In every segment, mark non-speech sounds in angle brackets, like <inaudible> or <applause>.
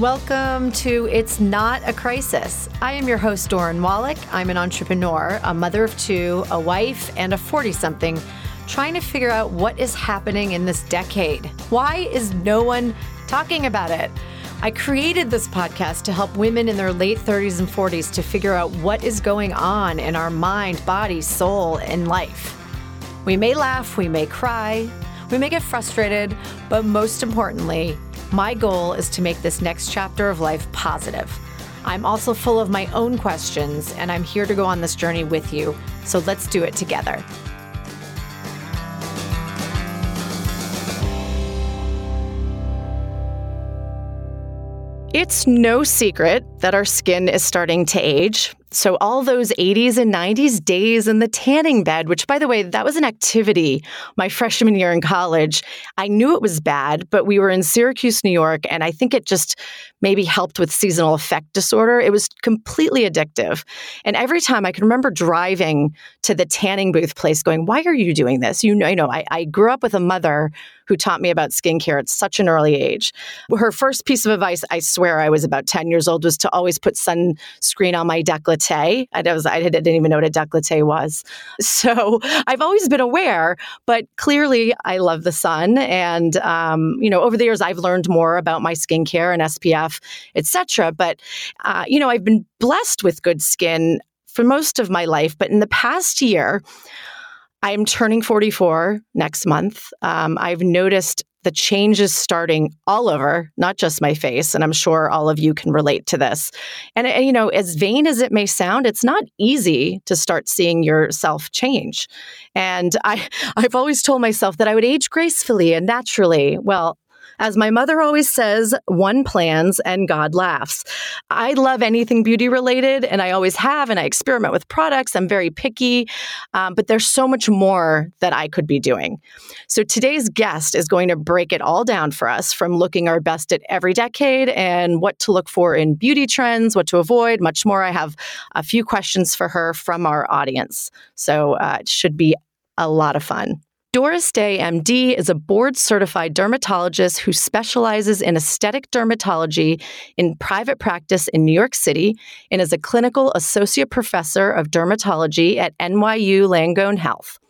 Welcome to It's Not a Crisis. I am your host, Doran Wallach. I'm an entrepreneur, a mother of two, a wife, and a 40 something, trying to figure out what is happening in this decade. Why is no one talking about it? I created this podcast to help women in their late 30s and 40s to figure out what is going on in our mind, body, soul, and life. We may laugh, we may cry, we may get frustrated, but most importantly, my goal is to make this next chapter of life positive. I'm also full of my own questions, and I'm here to go on this journey with you. So let's do it together. It's no secret that our skin is starting to age. So, all those 80s and 90s days in the tanning bed, which, by the way, that was an activity my freshman year in college. I knew it was bad, but we were in Syracuse, New York, and I think it just maybe helped with seasonal affect disorder. It was completely addictive. And every time I can remember driving to the tanning booth place going, Why are you doing this? You know, you know I, I grew up with a mother who taught me about skincare at such an early age. Her first piece of advice, I swear I was about 10 years old, was to always put sunscreen on my décolleté. I, was, I didn't even know what a décolleté was. So I've always been aware, but clearly I love the sun. And, um, you know, over the years, I've learned more about my skincare and SPF, etc. But, uh, you know, I've been blessed with good skin for most of my life. But in the past year, I'm turning 44 next month. Um, I've noticed the changes starting all over, not just my face. And I'm sure all of you can relate to this. And, and, you know, as vain as it may sound, it's not easy to start seeing yourself change. And I, <laughs> I've always told myself that I would age gracefully and naturally. Well, as my mother always says, one plans and God laughs. I love anything beauty related, and I always have, and I experiment with products. I'm very picky, um, but there's so much more that I could be doing. So today's guest is going to break it all down for us from looking our best at every decade and what to look for in beauty trends, what to avoid, much more. I have a few questions for her from our audience. So uh, it should be a lot of fun. Doris Day, MD, is a board certified dermatologist who specializes in aesthetic dermatology in private practice in New York City and is a clinical associate professor of dermatology at NYU Langone Health.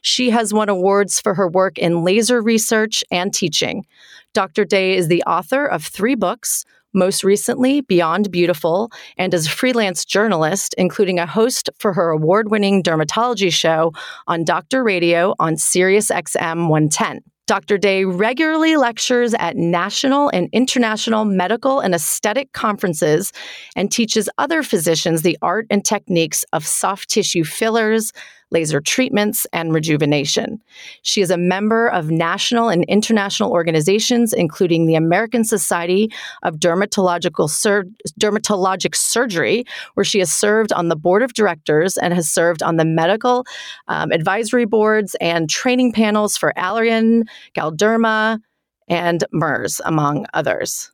She has won awards for her work in laser research and teaching. Dr. Day is the author of three books most recently Beyond Beautiful, and as a freelance journalist, including a host for her award winning dermatology show on Doctor Radio on SiriusXM 110. Dr. Day regularly lectures at national and international medical and aesthetic conferences and teaches other physicians the art and techniques of soft tissue fillers, laser treatments, and rejuvenation. She is a member of national and international organizations, including the American Society of Dermatological Sur- Dermatologic Surgery, where she has served on the board of directors and has served on the medical um, advisory boards and training panels for Allergan, Galderma, and Merz, among others.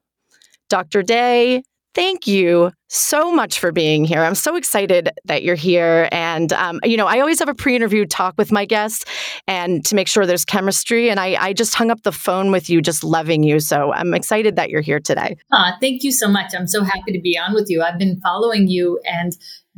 Dr. Day thank you so much for being here. I'm so excited that you're here. And, um, you know, I always have a pre interview talk with my guests and to make sure there's chemistry. And I, I, just hung up the phone with you, just loving you. So I'm excited that you're here today. Uh, thank you so much. I'm so happy to be on with you. I've been following you and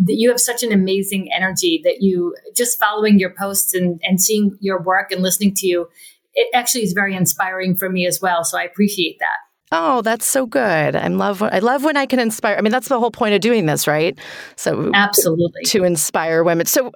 you have such an amazing energy that you just following your posts and, and seeing your work and listening to you. It actually is very inspiring for me as well. So I appreciate that. Oh, that's so good. I love I love when I can inspire. I mean, that's the whole point of doing this, right? So Absolutely. To inspire women. So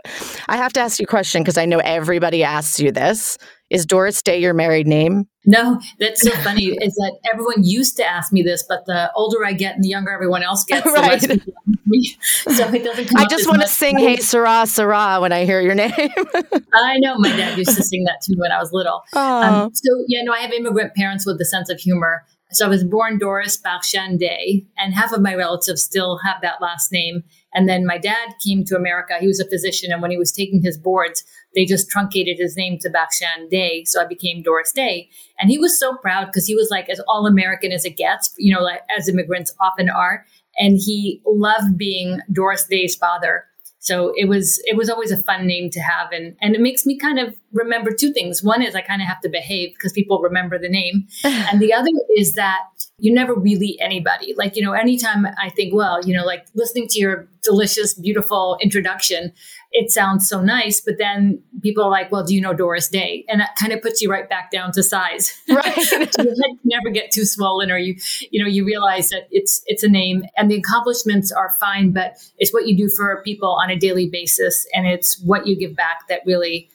I have to ask you a question because I know everybody asks you this. Is Doris Day your married name? No, that's so funny. is that everyone used to ask me this, but the older I get and the younger everyone else gets, <laughs> right. <laughs> so it doesn't I just want to sing "Que Sera, Sera" when I hear your name. <laughs> I know my dad used to sing that to me when I was little. Um, so yeah, no, I have immigrant parents with a sense of humor. So I was born Doris Bakshan Day, and half of my relatives still have that last name. And then my dad came to America. He was a physician, and when he was taking his boards, they just truncated his name to Bakshan Day. So I became Doris Day. And he was so proud because he was like as all American as it gets, you know, like, as immigrants often are. And he loved being Doris Day's father. So it was it was always a fun name to have, and and it makes me kind of remember two things. One is I kind of have to behave because people remember the name, <laughs> and the other is that you never really anybody. Like you know, anytime I think, well, you know, like listening to your delicious, beautiful introduction, it sounds so nice, but then people are like, well, do you know Doris Day? And that kind of puts you right back down to size. <laughs> Right. you never get too swollen or you, you know, you realize that it's, it's a name and the accomplishments are fine, but it's what you do for people on a daily basis. And it's what you give back that really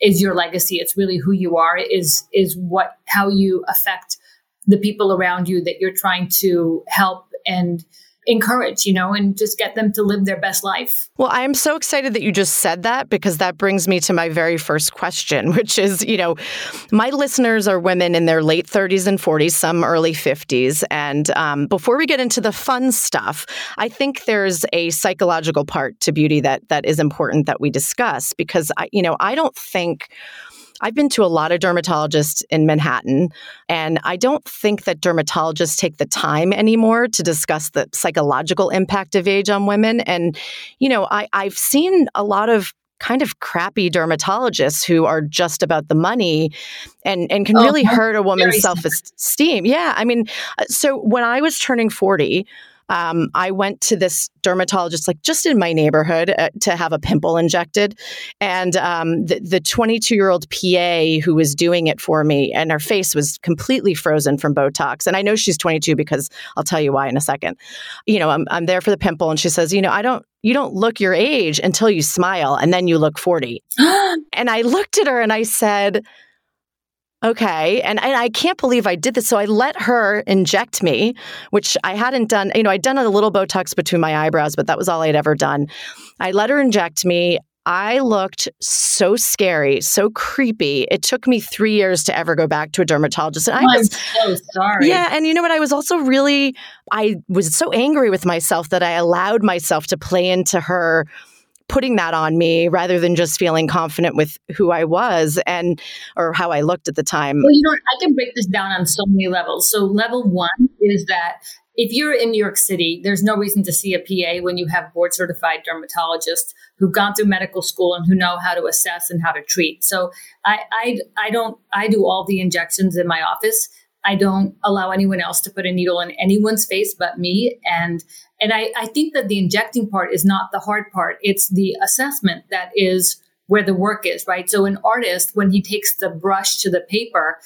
is your legacy. It's really who you are is, is what, how you affect the people around you that you're trying to help and, encourage, you know, and just get them to live their best life. Well, I'm so excited that you just said that because that brings me to my very first question, <laughs> which is, you know, my listeners are women in their late 30s and 40s, some early 50s. And um, before we get into the fun stuff, I think there's a psychological part to beauty that that is important that we discuss because I, you know, I don't think I've been to a lot of dermatologists in Manhattan, and I don't think that dermatologists take the time anymore to discuss the psychological impact of age on women. And, you know, I, I've seen a lot of kind of crappy dermatologists who are just about the money and and can oh, really hurt a woman's self-esteem. Yeah, I mean, uh, so when I was turning 40, um, I went to this dermatologist, like just in my neighborhood, uh, to have a pimple injected. And um, the 22 year old PA who was doing it for me, and her face was completely frozen from Botox. And I know she's 22 because I'll tell you why in a second. You know, I'm, I'm there for the pimple, and she says, You know, I don't, you don't look your age until you smile, and then you look 40. <gasps> and I looked at her and I said, Okay. And, and I can't believe I did this. So I let her inject me, which I hadn't done. You know, I'd done a little Botox between my eyebrows, but that was all I'd ever done. I let her inject me. I looked so scary, so creepy. It took me three years to ever go back to a dermatologist. And I oh, was so sorry. Yeah. And you know what? I was also really, I was so angry with myself that I allowed myself to play into her putting that on me rather than just feeling confident with who I was and or how I looked at the time. Well, you know, I can break this down on so many levels. So level 1 is that if you're in New York City, there's no reason to see a PA when you have board certified dermatologists who've gone through medical school and who know how to assess and how to treat. So I, I, I don't, I do all the injections in my office. I don't allow anyone else to put a needle in anyone's face but me. And and I, I think that the injecting part is not the hard part. It's the assessment that is where the work is, right? So an artist, when he takes the brush to the paper,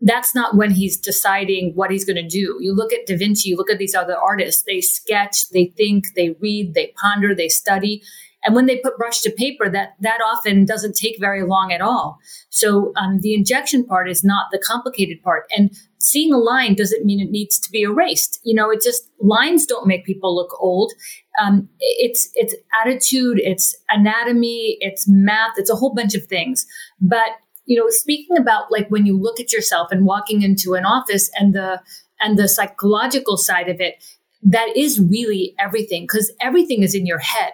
that's not when he's deciding what he's going to do. You look at Da Vinci, you look at these other artists, they sketch, they think, they read, they ponder, they study. And when they put brush to paper, that that often doesn't take very long at all. So um, the injection part is not the complicated part. And seeing a line doesn't mean it needs to be erased. You know, it just lines don't make people look old. Um, it's it's attitude, it's anatomy, it's math, it's a whole bunch of things. But you know, speaking about like when you look at yourself and walking into an office and the and the psychological side of it, that is really everything because everything is in your head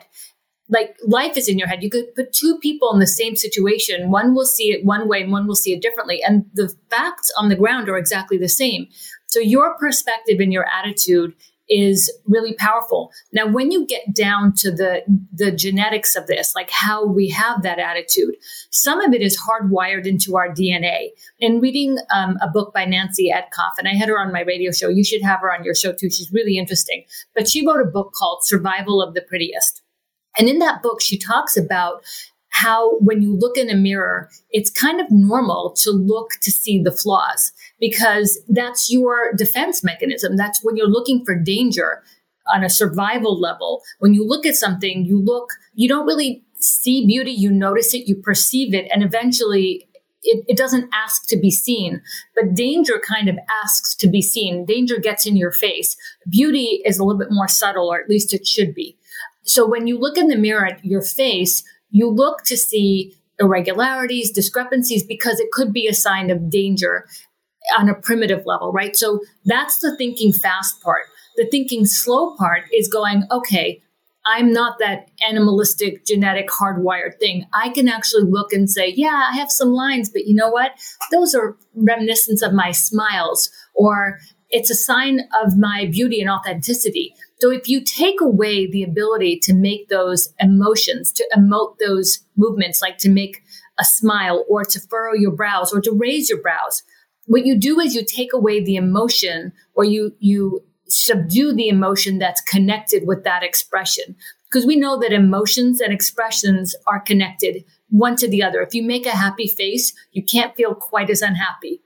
like life is in your head. You could put two people in the same situation. One will see it one way and one will see it differently. And the facts on the ground are exactly the same. So your perspective and your attitude is really powerful. Now, when you get down to the, the genetics of this, like how we have that attitude, some of it is hardwired into our DNA. In reading um, a book by Nancy Etcoff, and I had her on my radio show, you should have her on your show too. She's really interesting. But she wrote a book called Survival of the Prettiest. And in that book, she talks about how when you look in a mirror, it's kind of normal to look to see the flaws because that's your defense mechanism. That's when you're looking for danger on a survival level. When you look at something, you look, you don't really see beauty, you notice it, you perceive it, and eventually it, it, doesn't ask to be seen, but danger kind of asks to be seen. Danger gets in your face. Beauty is a little bit more subtle, or at least it should be. So when you look in the mirror at your face, you look to see irregularities, discrepancies, because it could be a sign of danger on a primitive level, right? So that's the thinking fast part. The thinking slow part is going, okay, I'm not that animalistic, genetic, hardwired thing. I can actually look and say, yeah, I have some lines, but you know what? Those are reminiscence of my smiles, or it's a sign of my beauty and authenticity. So if you take away the ability to make those emotions, to emote those movements, like to make a smile or to furrow your brows or to raise your brows, what you do is you take away the emotion or you, you subdue the emotion that's connected with that expression. Because we know that emotions and expressions are connected one to the other. If you make a happy face, you can't feel quite as unhappy.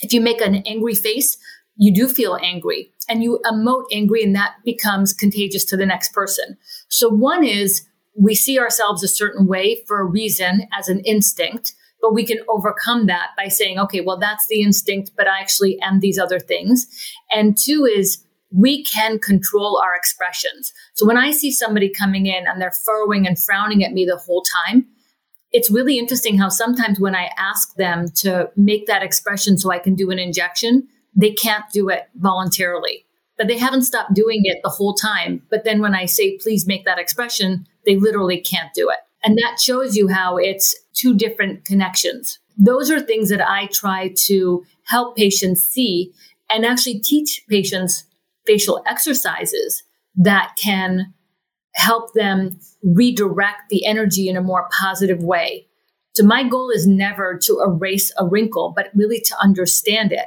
If you make an angry face, you do feel angry and you emote angry and that becomes contagious to the next person. So one is we see ourselves a certain way for a reason as an instinct, but we can overcome that by saying, okay, well, that's the instinct, but I actually am these other things. And two is we can control our expressions. So when I see somebody coming in and they're furrowing and frowning at me the whole time, it's really interesting how sometimes when I ask them to make that expression so I can do an injection, they can't do it voluntarily. But they haven't stopped doing it the whole time. But then when I say, please make that expression, they literally can't do it. And that shows you how it's two different connections. Those are things that I try to help patients see and actually teach patients facial exercises that can help them redirect the energy in a more positive way. So my goal is never to erase a wrinkle, but really to understand it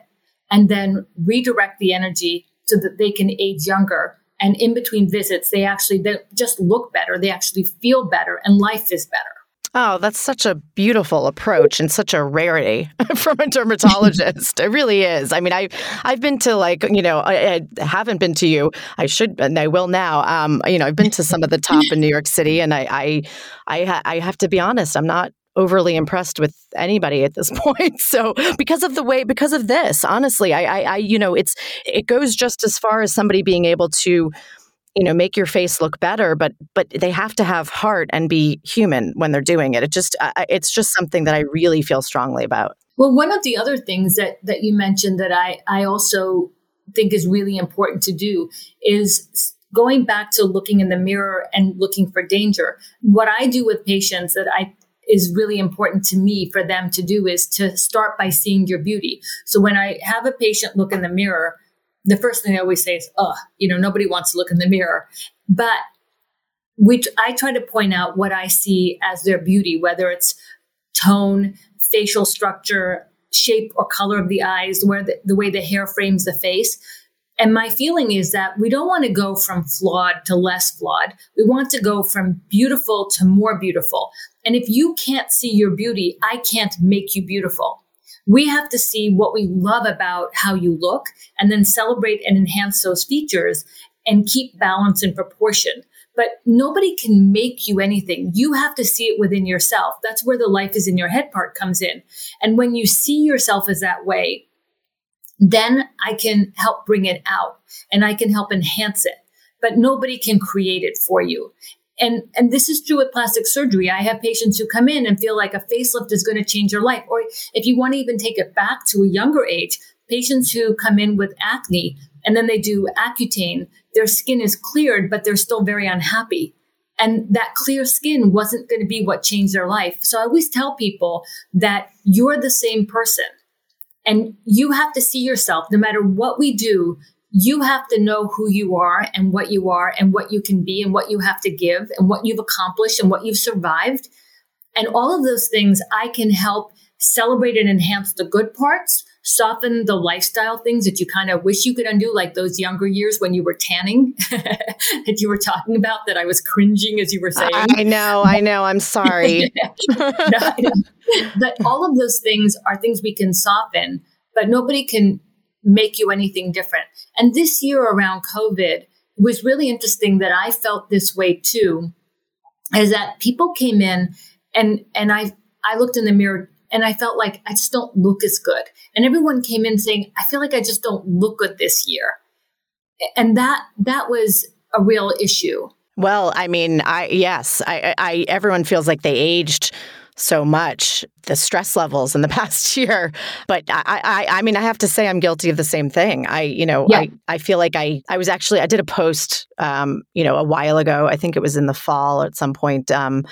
and then redirect the energy so that they can age younger. And in between visits, they actually they just look better. They actually feel better and life is better. Oh, that's such a beautiful approach and such a rarity <laughs> from a dermatologist. it really is. I mean, I I've been to like you know I, I, haven't been to you. I should and I will now. Um, you know, I've been to some of the top in New York City, and I I I, ha- I have to be honest. I'm not overly impressed with anybody at this <laughs> point. So because of the way, because of this, honestly, I, I, I, you know, it's it goes just as far as somebody being able to, you know, make your face look better, but but they have to have heart and be human when they're doing it. It just, I, it's just something that I really feel strongly about. Well, one of the other things that that you mentioned that I I also think is really important to do is going back to looking in the mirror and looking for danger. What I do with patients that I is really important to me for them to do is to start by seeing your beauty. So when I have a patient look in the mirror, the first thing I always say is, oh, you know, nobody wants to look in the mirror. But we, I try to point out what I see as their beauty, whether it's tone, facial structure, shape or color of the eyes, where the, the way the hair frames the face. And my feeling is that we don't want to go from flawed to less flawed. We want to go from beautiful to more beautiful. And if you can't see your beauty, I can't make you beautiful. We have to see what we love about how you look and then celebrate and enhance those features and keep balance and proportion. But nobody can make you anything. You have to see it within yourself. That's where the life is in your head part comes in. And when you see yourself as that way, then I can help bring it out and I can help enhance it. But nobody can create it for you. And, and this is true with plastic surgery. I have patients who come in and feel like a facelift is going to change their life. Or if you want to even take it back to a younger age, patients who come in with acne and then they do Accutane, their skin is cleared, but they're still very unhappy. And that clear skin wasn't going to be what changed their life. So I always tell people that you're the same person. And you have to see yourself, no matter what we do, you have to know who you are and what you are and what you can be and what you have to give and what you've accomplished and what you've survived. And all of those things I can help celebrate and enhance the good parts, soften the lifestyle things that you kind of wish you could undo, like those younger years when you were tanning <laughs> that you were talking about that I was cringing as you were saying. I know, I know. I'm sorry. <laughs> no, but all of those things are things we can soften, but nobody can make you anything different. And this year around COVID was really interesting that I felt this way too, is that people came in and and I I looked in the mirror and I felt like I just don't look as good. And everyone came in saying, I feel like I just don't look good this year. And that that was a real issue. Well, I mean, I yes, I, I everyone feels like they aged so much the stress levels in the <laughs> past year. But I, I, I mean, I have to say, I'm guilty of the same thing. I, you know, yeah. I, I feel like I, I was actually, I did a post, um, you know, a while ago. I think it was in the fall at some point. Um,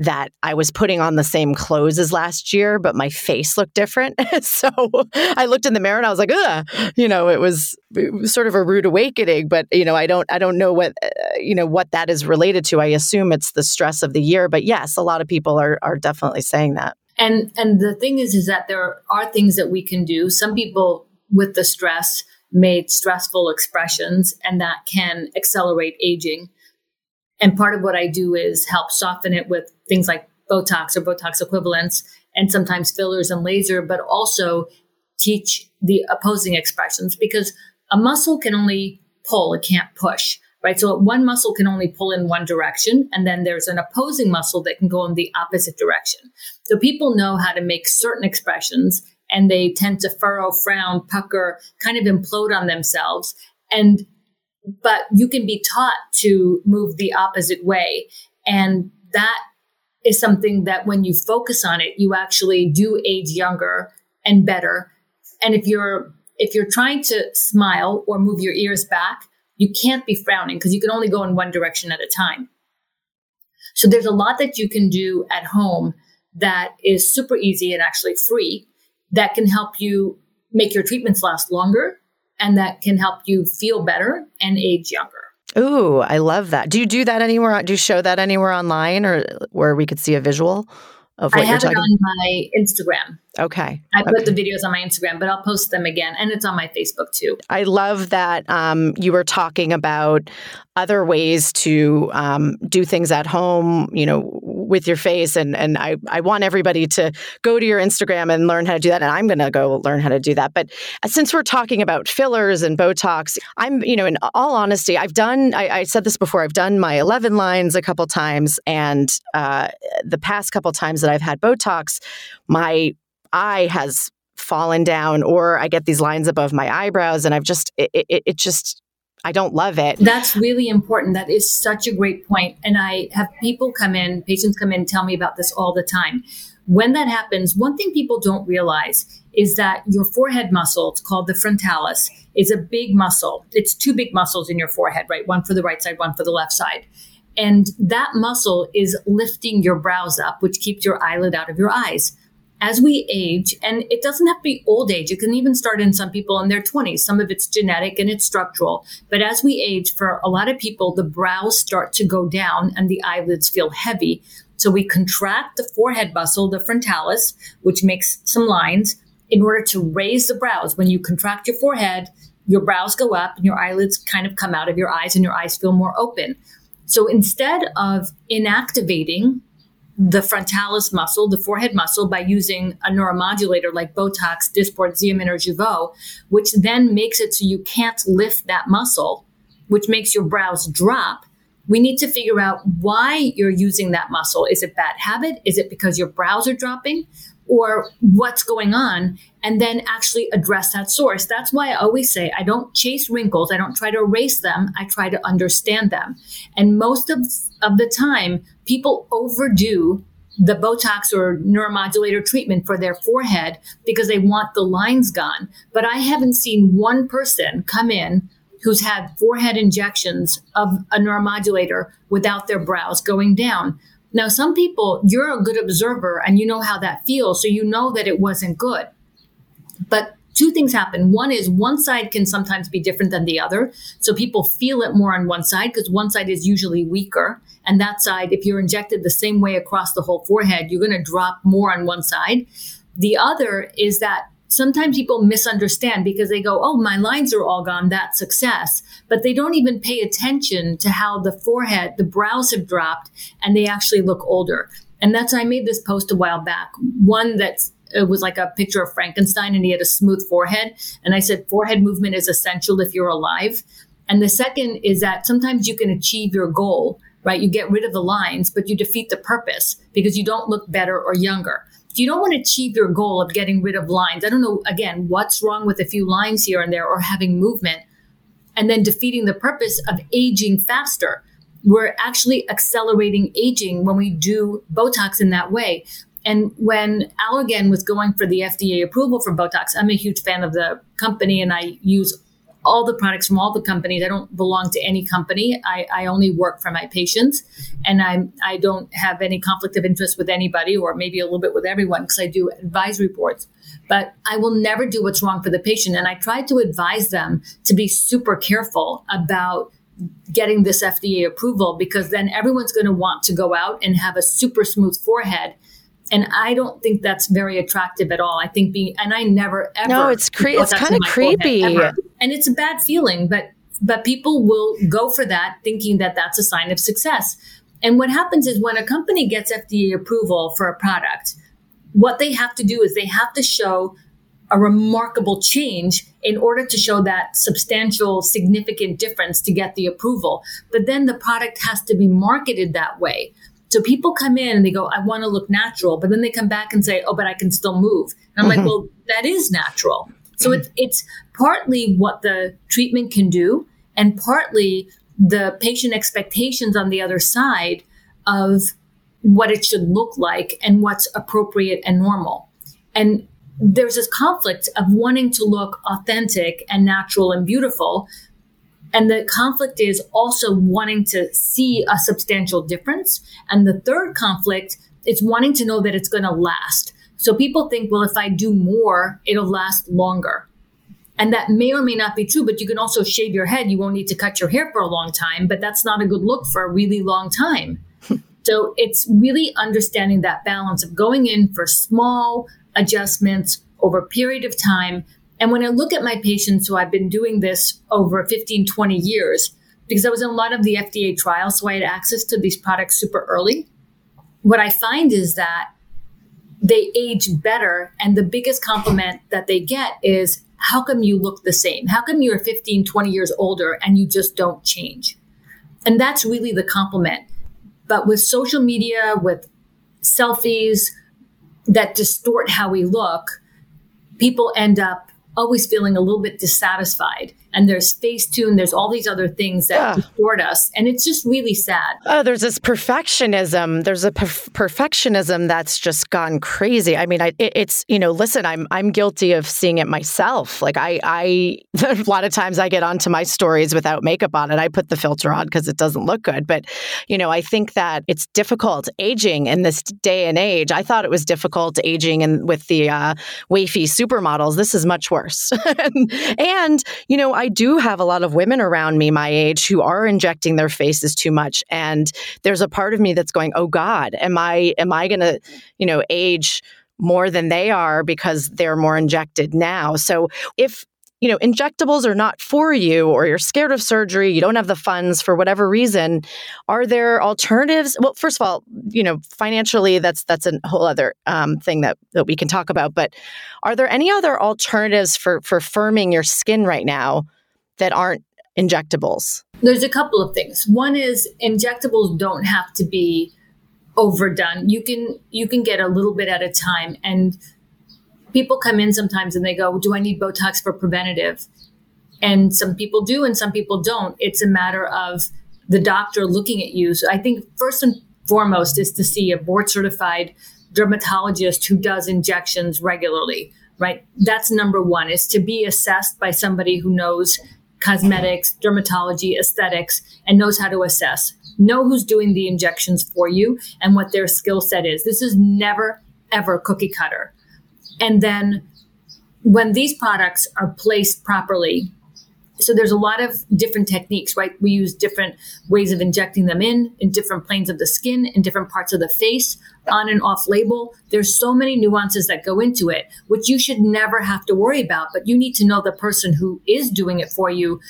that I was putting on the same clothes as last year, but my face looked different. <laughs> so I looked in the mirror and I was like, Ugh! you know, it was, it was, sort of a rude awakening. But you know, I don't, I don't know what, uh, you know, what that is related to. I assume it's the stress of the year. But yes, a lot of people are are definitely saying that. And and the thing is, is that there are things that we can do. Some people with the stress made stressful expressions, and that can accelerate aging. And part of what I do is help soften it with things like Botox or Botox equivalents and sometimes fillers and laser, but also teach the opposing expressions because a muscle can only pull, it can't push, right? So one muscle can only pull in one direction, and then there's an opposing muscle that can go in the opposite direction. So people know how to make certain expressions and they tend to furrow, frown, pucker, kind of implode on themselves. And but you can be taught to move the opposite way. And that is something that when you focus on it, you actually do age younger and better. And if you're if you're trying to smile or move your ears back, you can't be frowning because you can only go in one direction at a time. So there's a lot that you can do at home that is super easy and actually free that can help you make your treatments last longer and that can help you feel better and age younger. Ooh, I love that. Do you do that anywhere? Do you show that anywhere online or where we could see a visual of what I you're have talking? it on my Instagram. Okay. I okay. put the videos on my Instagram, but I'll post them again, and it's on my Facebook too. I love that um, you were talking about other ways to um, do things at home. You know, with your face and and I I want everybody to go to your Instagram and learn how to do that and I'm going to go learn how to do that. But uh, since we're talking about fillers and Botox I'm you know in all honesty I've done I, I said this before I've done my 11 lines a couple times and uh, the past couple times that I've had Botox my eye has fallen down or I get these lines above my eyebrows and I've just it, it, it just I don't love it. That's really important. That is such a great point. And I have people come in, patients come in, tell me about this all the time. When that happens, one thing people don't realize is that your forehead muscle, it's called the frontalis, is a big muscle. It's two big muscles in your forehead, right? One for the right side, one for the left side. And that muscle is lifting your brows up, which keeps your eyelid out of your eyes as we age, and it doesn't have to be old age, it can even start in some people in their 20s. Some of it's genetic and it's structural. But as we age, for a lot of people, the brows start to go down and the eyelids feel heavy. So we contract the forehead muscle, the frontalis, which makes some lines in order to raise the brows. When you contract your forehead, your brows go up and your eyelids kind of come out of your eyes and your eyes feel more open. So instead of inactivating the frontalis muscle, the forehead muscle, by using a neuromodulator like Botox, Dysport, Xeomin, or Jeuveau, which then makes it so you can't lift that muscle, which makes your brows drop. We need to figure out why you're using that muscle. Is it bad habit? Is it because your brows are dropping? Or what's going on and then actually address that source. That's why I always say I don't chase wrinkles. I don't try to erase them. I try to understand them. And most of, of the time, people overdo the Botox or neuromodulator treatment for their forehead because they want the lines gone. But I haven't seen one person come in who's had forehead injections of a neuromodulator without their brows going down. Now, some people, you're a good observer and you know how that feels. So you know that it wasn't good. But two things happen. One is one side can sometimes be different than the other. So people feel it more on one side because one side is usually weaker. And that side, if you're injected the same way across the whole forehead, you're going to drop more on one side. The other is that sometimes people misunderstand because they go, Oh, my lines are all gone. That's success. But they don't even pay attention to how the forehead, the brows have dropped and they actually look older. And that's, I made this post a while back. One that's, it was like a picture of Frankenstein and he had a smooth forehead. And I said, forehead movement is essential if you're alive. And the second is that sometimes you can achieve your goal, right? You get rid of the lines, but you defeat the purpose because you don't look better or younger if you don't want to achieve your goal of getting rid of lines, I don't know, again, what's wrong with a few lines here and there or having movement and then defeating the purpose of aging faster. We're actually accelerating aging when we do Botox in that way. And when Allergan was going for the FDA approval for Botox, I'm a huge fan of the company and I use all the products from all the companies. I don't belong to any company. I, I only work for my patients, and I I don't have any conflict of interest with anybody, or maybe a little bit with everyone because I do advisory boards. But I will never do what's wrong for the patient, and I try to advise them to be super careful about getting this FDA approval because then everyone's going to want to go out and have a super smooth forehead and I don't think that's very attractive at all. I think being, and I never ever. No, it's cre- it's kind of creepy, forehead, and it's a bad feeling. But but people will go for that, thinking that that's a sign of success. And what happens is when a company gets FDA approval for a product, what they have to do is they have to show a remarkable change in order to show that substantial, significant difference to get the approval. But then the product has to be marketed that way. So people come in and they go, I want to look natural, but then they come back and say, oh, but I can still move. And I'm mm-hmm. like, well, that is natural. So it's, it's partly what the treatment can do and partly the patient expectations on the other side of what it should look like and what's appropriate and normal. And there's this conflict of wanting to look authentic and natural and beautiful, and the conflict is also wanting to see a substantial difference. And the third conflict is wanting to know that it's going to last. So people think, well, if I do more, it'll last longer. And that may or may not be true, but you can also shave your head. You won't need to cut your hair for a long time, but that's not a good look for a really long time. <laughs> so it's really understanding that balance of going in for small adjustments over a period of time and when I look at my patients who I've been doing this over 15, 20 years, because I was in a lot of the FDA trials, so I had access to these products super early. What I find is that they age better. And the biggest compliment that they get is, how come you look the same? How come you're 15, 20 years older and you just don't change? And that's really the compliment. But with social media, with selfies that distort how we look, people end up always feeling a little bit dissatisfied. And there's Facetune, there's all these other things that yeah. distort us. And it's just really sad. Oh, there's this perfectionism. There's a perfectionism that's just gone crazy. I mean, I, it, it's, you know, listen, I'm I'm guilty of seeing it myself. Like I I <laughs> a lot of times I get onto my stories without makeup on and I put the filter on because it doesn't look good. But, you know, I think that it's difficult aging in this day and age. I thought it was difficult aging and with the uh, wafy supermodels. This is much worse. <laughs> and, and, you know, I do have a lot of women around me my age who are injecting their faces too much and there's a part of me that's going, "Oh god, am I am I going to, you know, age more than they are because they're more injected now. So if you know, injectables are not for you or you're scared of surgery, you don't have the funds for whatever reason, are there alternatives? Well, first of all, you know, financially, that's that's a whole other um, thing that, that we can talk about. But are there any other alternatives for for firming your skin right now that aren't injectables? There's a couple of things. One is injectables don't have to be overdone. You can you can get a little bit at a time and people come in sometimes and they go, Do I need Botox for preventative? And some people do and some people don't. It's a matter of the doctor looking at you. So I think first and foremost is to see a board certified dermatologist who does injections regularly, right? That's number one is to be assessed by somebody who knows cosmetics, dermatology, aesthetics, and knows how to assess. Know who's doing the injections for you and what their skill set is. This is never, ever cookie cutter. And then when these products are placed properly, so there's a lot of different techniques, right? We use different ways of injecting them in, in different planes of the skin, in different parts of the face, on and off label. There's so many nuances that go into it, which you should never have to worry about. But you need to know the person who is doing it for you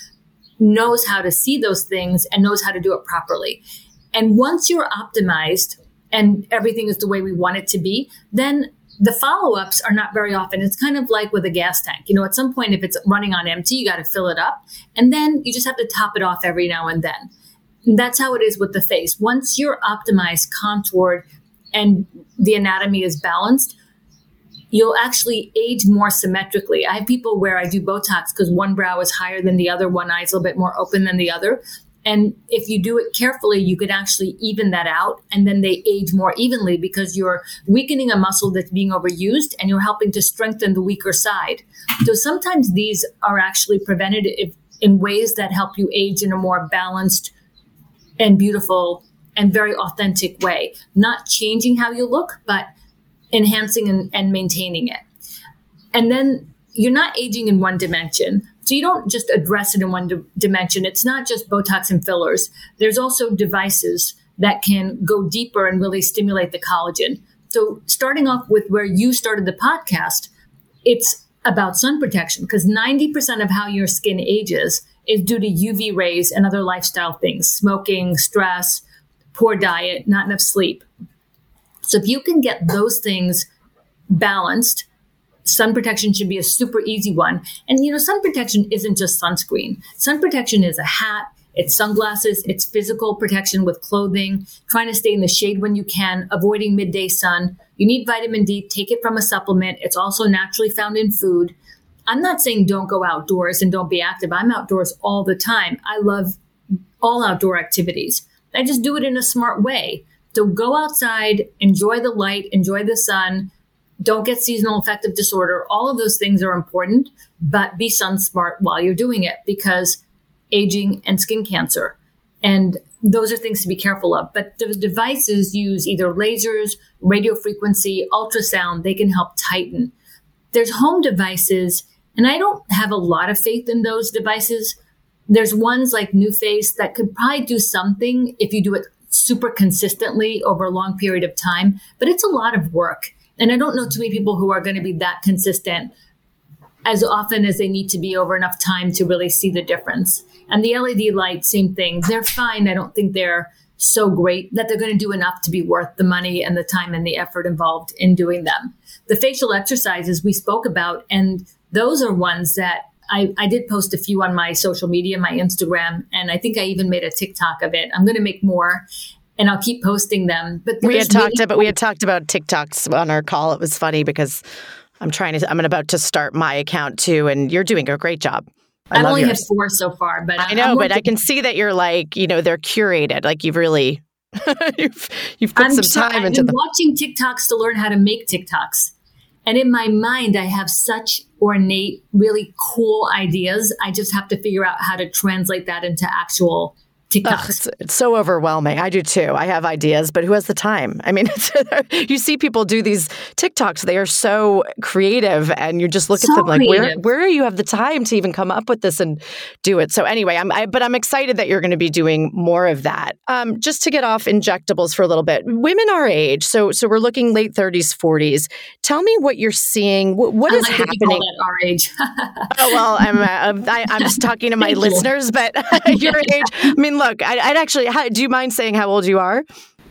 knows how to see those things and knows how to do it properly. And once you're optimized and everything is the way we want it to be, then the follow ups are not very often. It's kind of like with a gas tank. You know, at some point, if it's running on empty, you got to fill it up. And then you just have to top it off every now and then. And that's how it is with the face. Once you're optimized, contoured, and the anatomy is balanced, you'll actually age more symmetrically. I have people where I do Botox because one brow is higher than the other, one eye is a little bit more open than the other. And if you do it carefully, you could actually even that out and then they age more evenly because you're weakening a muscle that's being overused and you're helping to strengthen the weaker side. So sometimes these are actually preventative in ways that help you age in a more balanced and beautiful and very authentic way. Not changing how you look, but enhancing and, and maintaining it. And then you're not aging in one dimension. So you don't just address it in one di- dimension. It's not just Botox and fillers. There's also devices that can go deeper and really stimulate the collagen. So starting off with where you started the podcast, it's about sun protection because 90% of how your skin ages is due to UV rays and other lifestyle things, smoking, stress, poor diet, not enough sleep. So if you can get those things balanced, sun protection should be a super easy one. And you know, sun protection isn't just sunscreen. Sun protection is a hat, it's sunglasses, it's physical protection with clothing, trying to stay in the shade when you can, avoiding midday sun. You need vitamin D, take it from a supplement. It's also naturally found in food. I'm not saying don't go outdoors and don't be active. I'm outdoors all the time. I love all outdoor activities. I just do it in a smart way. So go outside, enjoy the light, enjoy the sun, don't get seasonal affective disorder. All of those things are important, but be sun smart while you're doing it because aging and skin cancer. And those are things to be careful of. But the devices use either lasers, radio frequency, ultrasound, they can help tighten. There's home devices, and I don't have a lot of faith in those devices. There's ones like NuFace that could probably do something if you do it super consistently over a long period of time, but it's a lot of work. And I don't know too many people who are going to be that consistent as often as they need to be over enough time to really see the difference. And the LED lights, same thing. They're fine. I don't think they're so great that they're going to do enough to be worth the money and the time and the effort involved in doing them. The facial exercises we spoke about, and those are ones that I, I did post a few on my social media, my Instagram, and I think I even made a TikTok of it. I'm going to make more and I'll keep posting them. But we had talked about we had talked about TikToks on our call. It was funny because I'm trying to I'm about to start my account too, and you're doing a great job. I have only yours. had four so far, but I know, but I can see that you're like, you know, they're curated. Like you've really <laughs> you've you've put I'm some time into them. Watching TikToks to learn how to make TikToks, and in my mind, I have such ornate, really cool ideas. I just have to figure out how to translate that into actual <laughs> TikToks. it's, it's, so overwhelming. I do too. I have ideas, but who has the time? I mean, <laughs> you see people do these TikToks. They are so creative, and you just look so at them like, where where do you have the time to even come up with this and do it? So anyway, I'm I, but I'm excited that you're going to be doing more of that. Um, just to get off injectables for a little bit, women our age, so so we're looking late 30s, 40s. Tell me what you're seeing. what, what is like happening at our age? oh well, I'm uh, I, am just talking to <laughs> my listeners, but your age. I mean look, I, would actually, how, do you mind saying how old you are?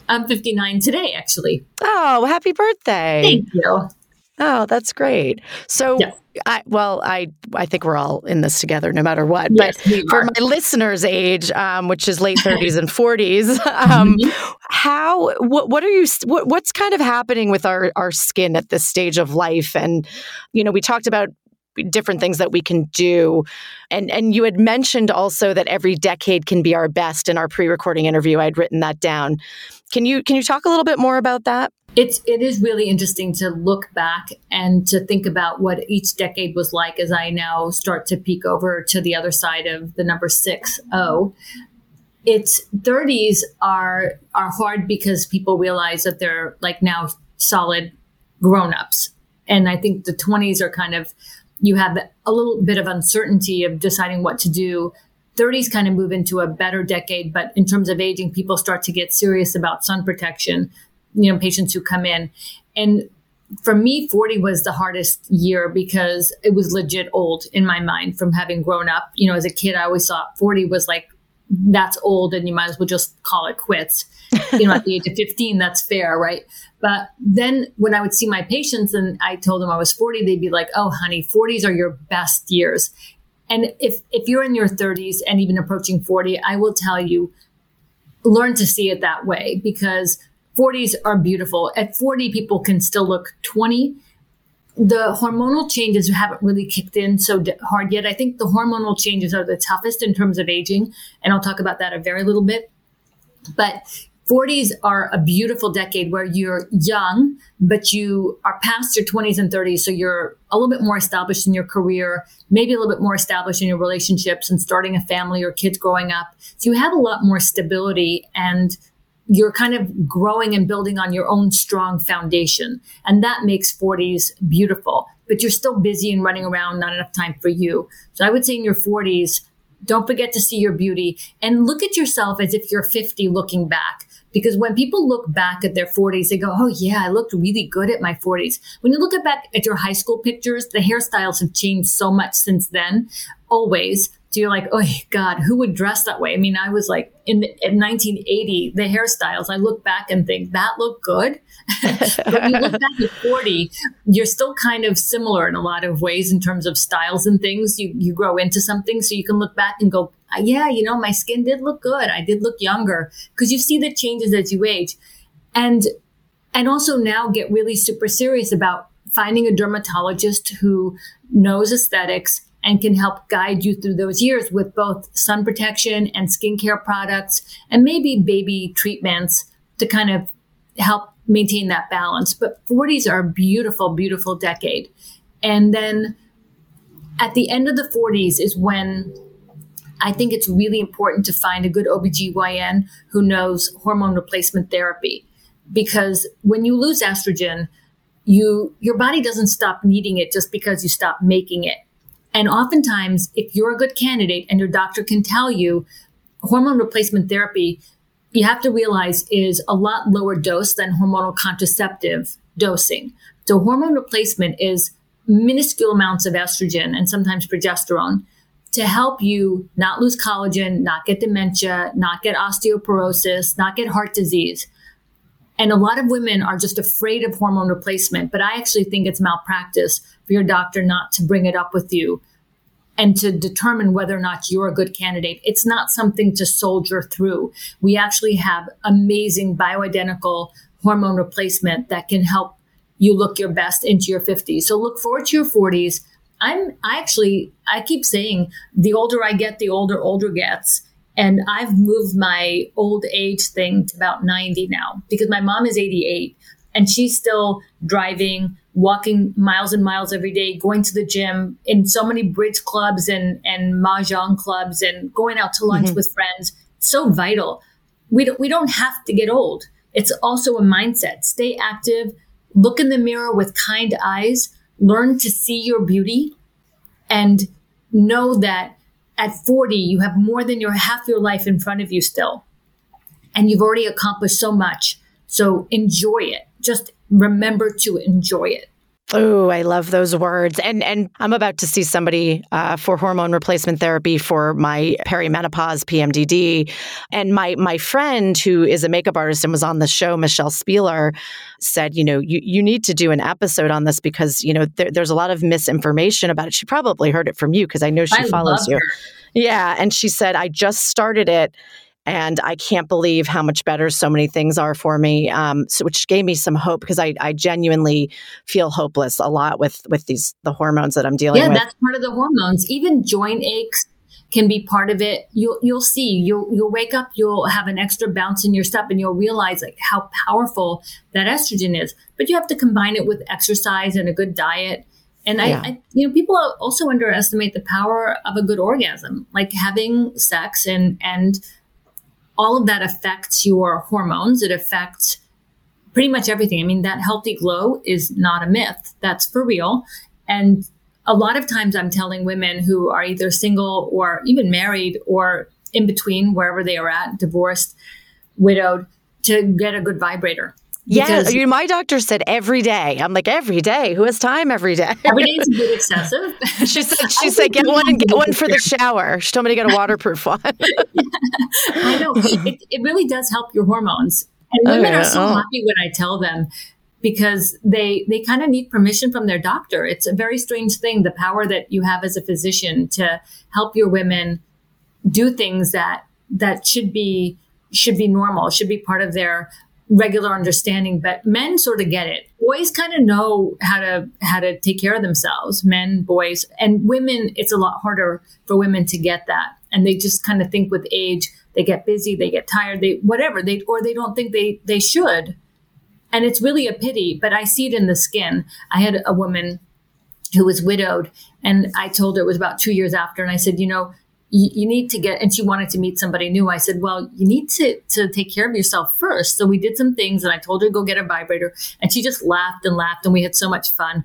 I'm 59 today, actually. Oh, happy birthday. Thank you. Oh, that's great. So. I, well, I I think we're all in this together, no matter what. Yes, but for my listeners' age, um, which is late 30s and 40s, <laughs> um, mm-hmm. how what what are you what, what's kind of happening with our our skin at this stage of life? And you know, we talked about different things that we can do. And and you had mentioned also that every decade can be our best in our pre-recording interview. I'd written that down. Can you can you talk a little bit more about that? It's it is really interesting to look back and to think about what each decade was like as I now start to peek over to the other side of the number six oh. It's 30s are are hard because people realize that they're like now solid grown-ups. And I think the 20s are kind of you have a little bit of uncertainty of deciding what to do. 30s kind of move into a better decade, but in terms of aging, people start to get serious about sun protection, you know, patients who come in. And for me, 40 was the hardest year because it was legit old in my mind from having grown up. You know, as a kid, I always thought 40 was like, that's old and you might as well just call it quits. You know, at the age of 15, that's fair, right? But then when I would see my patients and I told them I was 40, they'd be like, oh, honey, 40s are your best years. And if, if you're in your 30s and even approaching 40, I will tell you, learn to see it that way because 40s are beautiful. At 40, people can still look 20. the hormonal changes haven't really kicked in so hard yet. I think the hormonal changes are the toughest in terms of aging, and I'll talk about that a very little bit. But 40s are a beautiful decade where you're young, but you are past your 20s and 30s. So you're a little bit more established in your career, maybe a little bit more established in your relationships and starting a family or kids growing up. So you have a lot more stability and you're kind of growing and building on your own strong foundation. And that makes 40s beautiful, but you're still busy and running around, not enough time for you. So I would say in your 40s, don't forget to see your beauty and look at yourself as if you're 50 looking back. Because when people look back at their 40s, they go, Oh, yeah, I looked really good at my 40s. When you look at back at your high school pictures, the hairstyles have changed so much since then, always. So you're like, oh God, who would dress that way? I mean, I was like in, the, in 1980, the hairstyles. I look back and think that looked good. <laughs> but you look back at 40, you're still kind of similar in a lot of ways in terms of styles and things. You you grow into something, so you can look back and go, Uh, yeah, you know, my skin did look good. I did look younger because you see the changes as you age, and and also now get really super serious about finding a dermatologist who knows aesthetics and can help guide you through those years with both sun protection and skincare products and maybe baby treatments to kind of help maintain that balance. But 40s are a beautiful, beautiful decade. And then at the end of the 40s is when I think it's really important to find a good OBGYN who knows hormone replacement therapy. Because when you lose estrogen, you your body doesn't stop needing it just because you stop making it and oftentimes, if you're a good candidate and your doctor can tell you hormone replacement therapy, you have to realize is a lot lower dose than hormonal contraceptive dosing. So hormone replacement is minuscule amounts of estrogen and sometimes progesterone to help you not lose collagen, not get dementia, not get osteoporosis, not get heart disease. And a lot of women are just afraid of hormone replacement, but I actually think it's malpractice for your doctor not to bring it up with you and to determine whether or not you're a good candidate. It's not something to soldier through. We actually have amazing bioidentical hormone replacement that can help you look your best into your 50s. So look forward to your 40s. I'm I actually I keep saying the older I get, the older older gets. And I've moved my old age thing to about 90 now because my mom is 88 and she's still driving, walking miles and miles every day, going to the gym in so many bridge clubs and, and mahjong clubs and going out to lunch mm-hmm. with friends. So vital. We don't, we don't have to get old. It's also a mindset. Stay active, look in the mirror with kind eyes, learn to see your beauty and know that at 40, you have more than your half your life in front of you still. And you've already accomplished so much. So enjoy it. Just remember to enjoy it. Oh, I love those words. And and I'm about to see somebody uh, for hormone replacement therapy for my perimenopause PMDD. And my my friend who is a makeup artist and was on the show, Michelle Spieler, said, you know, you, you need to do an episode on this because, you know, there, there's a lot of misinformation about it. She probably heard it from you because I know she I follows you. Yeah. And she said, I just started it and I can't believe how much better so many things are for me. Um, so, which gave me some hope because I, I genuinely feel hopeless a lot with with these the hormones that I'm dealing yeah, with. Yeah, that's part of the hormones. Even joint aches can be part of it. You'll you'll see. You'll you'll wake up. You'll have an extra bounce in your step, and you'll realize like how powerful that estrogen is. But you have to combine it with exercise and a good diet. And yeah. I, I, you know, people also underestimate the power of a good orgasm, like having sex and and all of that affects your hormones. It affects pretty much everything. I mean, that healthy glow is not a myth. That's for real. And a lot of times I'm telling women who are either single or even married or in between, wherever they are at, divorced, widowed, to get a good vibrator. Yeah, you know, my doctor said every day. I'm like every day. Who has time every day? <laughs> every day is a bit excessive. <laughs> she said <laughs> she said get one get one for the shower. She told me to get a waterproof one. I know it, it really does help your hormones, and oh, women oh, yeah. are so oh. happy when I tell them because they they kind of need permission from their doctor. It's a very strange thing, the power that you have as a physician to help your women do things that that should be should be normal, should be part of their regular understanding, but men sort of get it. Boys kind of know how to how to take care of themselves. Men, boys, and women. It's a lot harder for women to get that, and they just kind of think with age they get busy, they get tired, they whatever they or they don't think they they should, and it's really a pity. But I see it in the skin. I had a woman who was widowed, and I told her it was about two years after, and I said, you know, you, you, need to get and she wanted to meet somebody new. I said well you need to to take care of yourself first. So we did some things and i told her to go get a vibrator and she just laughed and laughed and we had so much fun.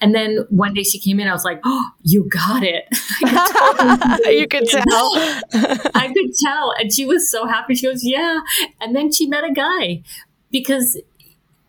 And then one day she came in i was like oh you got it. <laughs> <laughs> You could tell. <laughs> I could tell. And she was so happy. She goes yeah. And then she met a guy because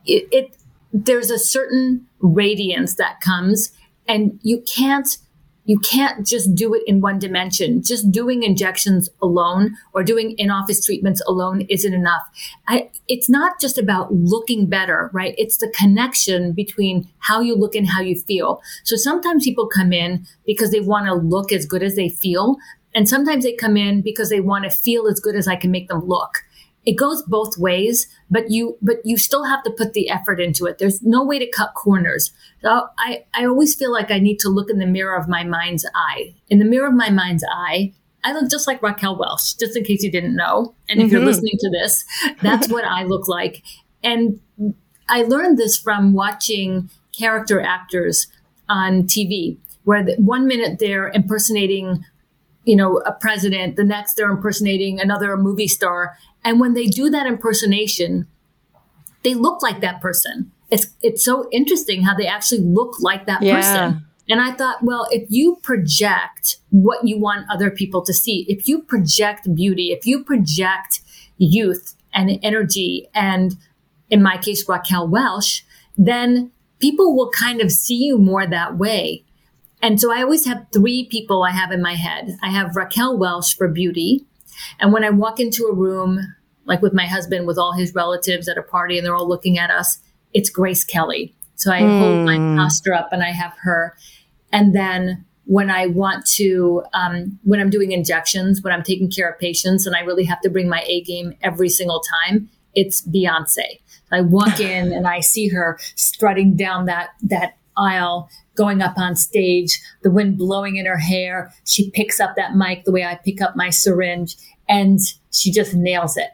it, it there's a certain radiance that comes and you can't you can't just do it in one dimension. Just doing injections alone or doing in office treatments alone isn't enough. I, it's not just about looking better, right? It's the connection between how you look and how you feel. So sometimes people come in because they want to look as good as they feel. And sometimes they come in because they want to feel as good as I can make them look it goes both ways, but you but you still have to put the effort into it. There's no way to cut corners. So I, I always feel like I need to look in the mirror of my mind's eye. In the mirror of my mind's eye, I look just like Raquel Welch, just in case you didn't know. And if mm-hmm. you're listening to this, that's what I look like. And I learned this from watching character actors on TV, where the, one minute they're impersonating you know, a president, the next they're impersonating another movie star. And when they do that impersonation, they look like that person. It's it's so interesting how they actually look like that yeah. person. And I thought, well, if you project what you want other people to see, if you project beauty, if you project youth and energy, and in my case, Raquel Welch, then people will kind of see you more that way. And so I always have three people I have in my head. I have Raquel Welch for beauty. And when I walk into a room, like with my husband, with all his relatives at a party and they're all looking at us, it's Grace Kelly. So I mm. hold my hmm. posture up and I have her. And then when I want to, um, when I'm doing injections, when I'm taking care of patients and I really have to bring my A game every single time, it's Beyonce. I walk in and I see her strutting down that, that aisle going up on stage, the wind blowing in her hair. She picks up that mic the way I pick up my syringe and she just nails it.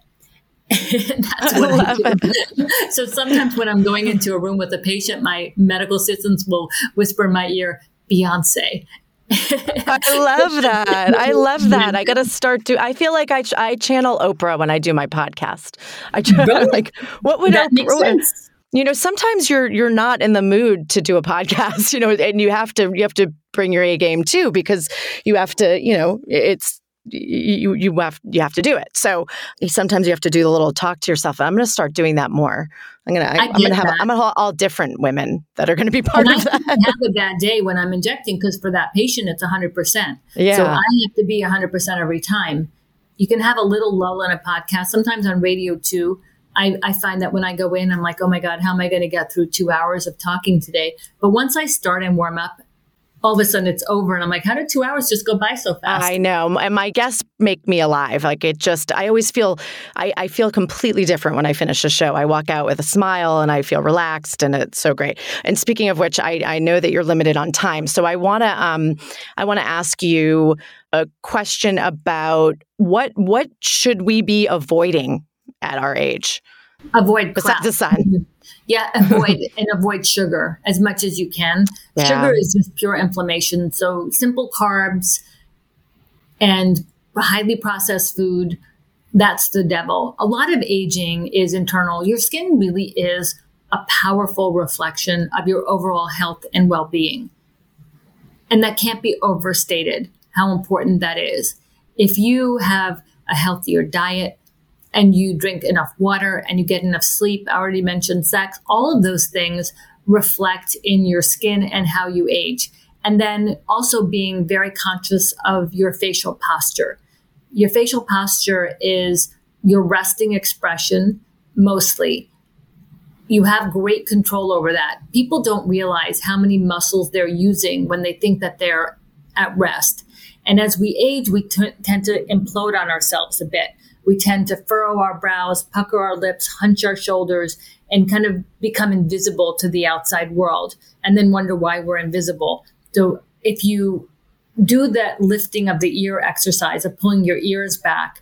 <laughs> That's what I, I do. <laughs> so sometimes when I'm going into a room with a patient, my medical assistants will whisper in my ear, Beyonce. I love that. I love that. I got to start to. I feel like I, I channel Oprah when I do my podcast. I try, <laughs> like, what would that Oprah? You know sometimes you're you're not in the mood to do a podcast <laughs> you know and you have to you have to bring your a game too because you have to you know it's you you have you have to do it. So sometimes you have to do the little talk to yourself. I'm going to start doing that more. I'm going to i'm going to have i'm going to have all different women that are going to be part and of I that. have a bad day when i'm injecting because for that patient it's 100% yeah so i have to be 100% every time. You can have a little lull in a podcast. Sometimes on radio too I, I find that when I go in, I'm like, oh my God, how am I going to get through two hours of talking today? But once I start and warm up, all of a sudden it's over and i'm like how did two hours just go by so fast? I know. And my guests make me alive. Like it just i always feel I, I, feel completely different when i finish a show. I walk out with a smile and i feel relaxed and it's so great. And speaking of which i, I know that you're limited on time. So i want to um, i want to ask you a question about what what should we be avoiding at our age. Avoid besides the sun. <laughs> Yeah, avoid and avoid sugar as much as you can. Yeah. Sugar is just pure inflammation. So simple carbs and highly processed food, that's the devil. A lot of aging is internal. Your skin really is a powerful reflection of your overall health and well-being. And that can't be overstated how important that is. If you have a healthier diet, and you drink enough water and you get enough sleep. I already mentioned sex. All of those things reflect in your skin and how you age. And then also being very conscious of your facial posture. Your facial posture is your resting expression mostly. You have great control over that. People don't realize how many muscles they're using when they think that they're at rest. And as we age, we t- tend to implode on ourselves a bit we tend to furrow our brows, pucker our lips, hunch our shoulders, and kind of become invisible to the outside world and then wonder why we're invisible. So if you do that lifting of the ear exercise of pulling your ears back,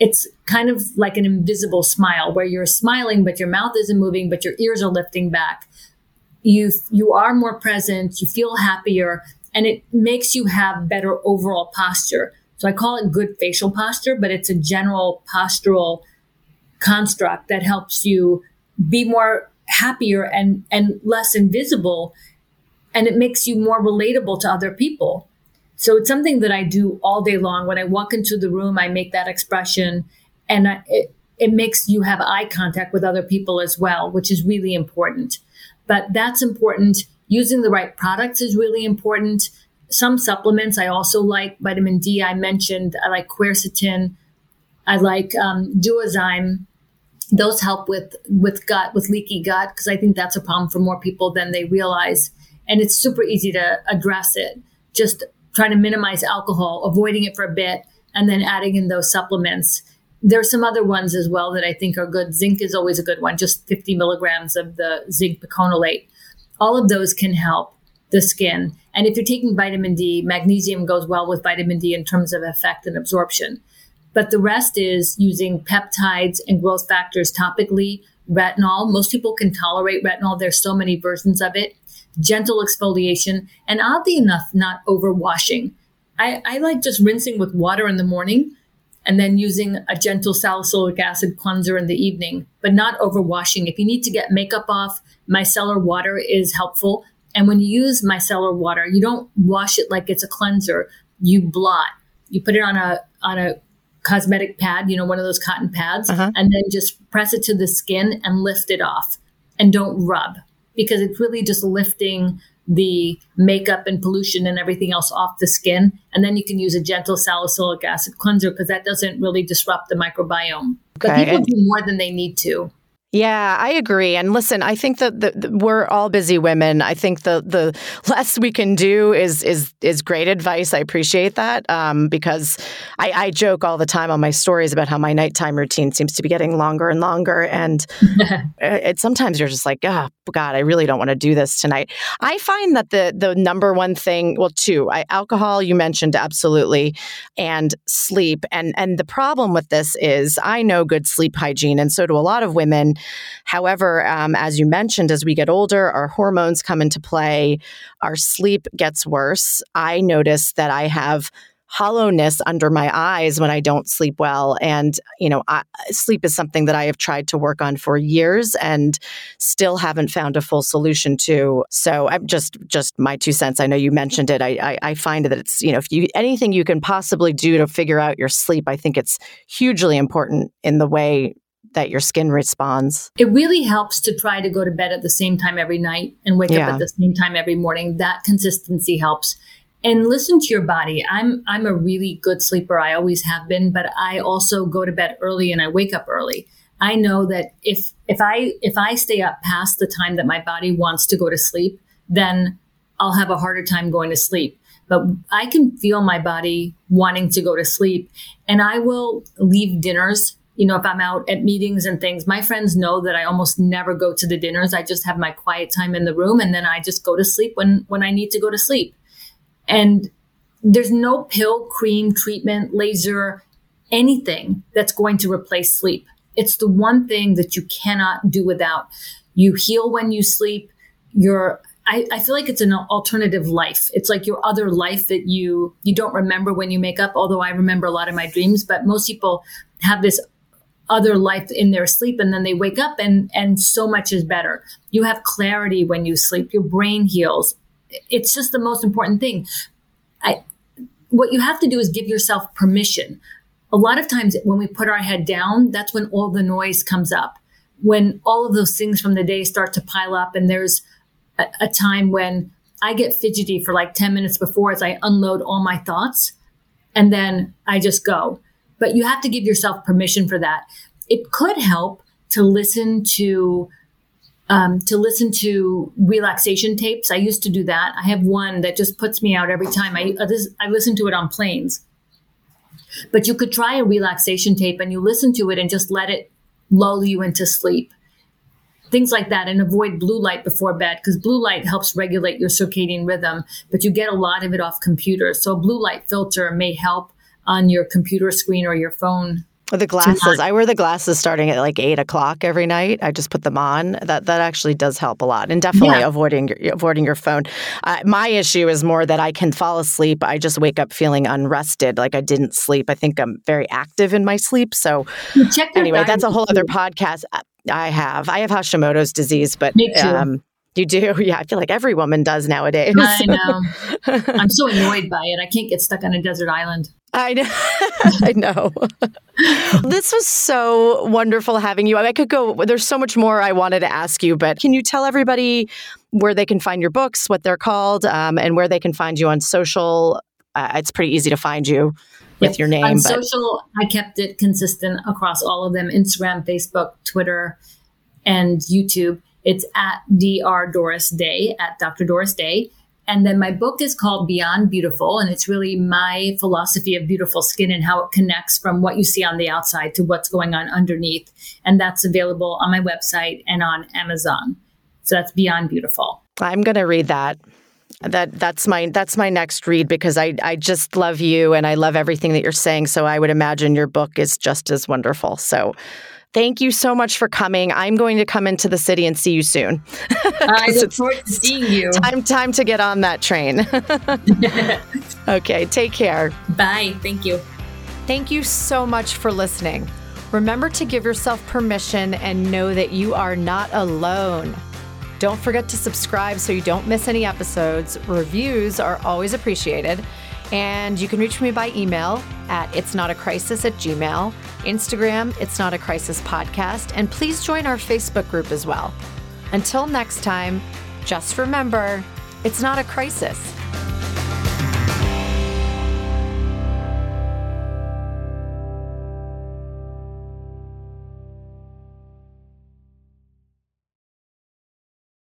it's kind of like an invisible smile where you're smiling, but your mouth isn't moving, but your ears are lifting back. You, you are more present, you feel happier, and it makes you have better overall posture. So I call it good facial posture, but it's a general postural construct that helps you be more happier and, and less invisible. And it makes you more relatable to other people. So it's something that I do all day long. When I walk into the room, I make that expression and I, it, it makes you have eye contact with other people as well, which is really important. But that's important. Using the right products is really important. Some supplements I also like vitamin D. I mentioned I like quercetin. I like um, duozyme. Those help with with gut with leaky gut because I think that's a problem for more people than they realize, and it's super easy to address it. Just trying to minimize alcohol, avoiding it for a bit, and then adding in those supplements. There are some other ones as well that I think are good. Zinc is always a good one, just 50 milligrams of the zinc picolinate. All of those can help the skin. And if you're taking vitamin D, magnesium goes well with vitamin D in terms of effect and absorption. But the rest is using peptides and growth factors topically, retinol. Most people can tolerate retinol. There's so many versions of it gentle exfoliation, and oddly enough, not overwashing. I, I like just rinsing with water in the morning and then using a gentle salicylic acid cleanser in the evening, but not overwashing. If you need to get makeup off, micellar water is helpful. And when you use micellar water, you don't wash it like it's a cleanser. You blot. You put it on a on a cosmetic pad, you know, one of those cotton pads, uh-huh. and then just press it to the skin and lift it off. And don't rub because it's really just lifting the makeup and pollution and everything else off the skin. And then you can use a gentle salicylic acid cleanser because that doesn't really disrupt the microbiome. Okay. But people do more than they need to. Yeah, I agree. And listen, I think that the, the, we're all busy women. I think the the <laughs> less we can do is is is great advice. I appreciate that um, because I, I, joke all the time on my stories about how my nighttime routine seems to be getting longer and longer, and <laughs> it sometimes you're just like, oh God, I really don't want to do this tonight. I find that the the number one thing, well, two, I, alcohol you mentioned absolutely, and sleep, and and the problem with this is I know good sleep hygiene, and so do a lot of women However, um, as you mentioned, as we get older, our hormones come into play, our sleep gets worse. I notice that I have hollowness under my eyes when I don't sleep well. And, you know, I, sleep is something that I have tried to work on for years and still haven't found a full solution to. So I'm just, just my two cents. I know you mentioned it. I, I, I find that it's, you know, if you, anything you can possibly do to figure out your sleep, I think it's hugely important in the way that your skin responds. It really helps to try to go to bed at the same time every night and wake yeah. up at the same time every morning. That consistency helps. And listen to your body. I'm I'm a really good sleeper. I always have been, but I also go to bed early and I wake up early. I know that if if I if I stay up past the time that my body wants to go to sleep, then I'll have a harder time going to sleep. But I can feel my body wanting to go to sleep and I will leave dinners you know, if I'm out at meetings and things, my friends know that I almost never go to the dinners. I just have my quiet time in the room and then I just go to sleep when, when I need to go to sleep. And there's no pill, cream, treatment, laser, anything that's going to replace sleep. It's the one thing that you cannot do without. You heal when you sleep. You're I, I, feel like it's an alternative life. It's like your other life that you you don't remember when you make up. Although I remember a lot of my dreams, but most people have this other life in their sleep and then they wake up and and so much is better you have clarity when you sleep your brain heals it's just the most important thing. I what you have to do is give yourself permission. A lot of times when we put our head down that's when all the noise comes up. When all of those things from the day start to pile up and there's a, a time when i get fidgety for like 10 minutes before as i unload all my thoughts and then i just go. But you have to give yourself permission for that. It could help to listen to um, to listen to relaxation tapes. I used to do that. I have one that just puts me out every time. I uh, I listen to it on planes, But you could try a relaxation tape and you listen to it and just let it lull you into sleep. Things like that, and avoid blue light before bed because blue light helps regulate your circadian rhythm, but you get a lot of it off computers. So, a blue light filter may help on your computer screen or your phone the glasses. I wear the glasses starting at like eight o'clock every night. I just put them on. That that actually does help a lot, and definitely yeah. avoiding your, avoiding your phone. Uh, my issue is more that I can fall asleep. I just wake up feeling unrested, like I didn't sleep. I think I'm very active in my sleep. So anyway, that's a whole other podcast. I have I have Hashimoto's disease, but um, you do? <laughs> Yeah, I feel like every woman does nowadays. I know. <laughs> I'm so annoyed by it. I can't get stuck on a desert island. I know. <laughs> I know. <laughs> this was so wonderful having you. I could go, there's so much more I wanted to ask you, but can you tell everybody where they can find your books, what they're called, um, and where they can find you on social? Uh, it's pretty easy to find you with your name. On but... social, I kept it consistent across all of them Instagram, Facebook, Twitter, and YouTube. It's at Dr. Doris Day, at Dr. Doris Day. And then my book is called Beyond Beautiful, and it's really my philosophy of beautiful skin and how it connects from what you see on the outside to what's going on underneath. And that's available on my website and on Amazon. So that's Beyond Beautiful. I'm going to read that. That that's my that's my next read because I I just love you and I love everything that you're saying. So I would imagine your book is just as wonderful. So Thank you so much for coming. I'm going to come into the city and see you soon. I <laughs> look forward to seeing you. <laughs> Time, time to get on that train. <laughs> okay, take care. Bye. Thank you. Thank you so much for listening. Remember to give yourself permission and know that you are not alone. Don't forget to subscribe so you don't miss any episodes. Reviews are always appreciated. And you can reach me by email at it's not a crisis at gmail, Instagram, it's not a crisis podcast, and please join our Facebook group as well. Until next time, just remember, it's not a crisis.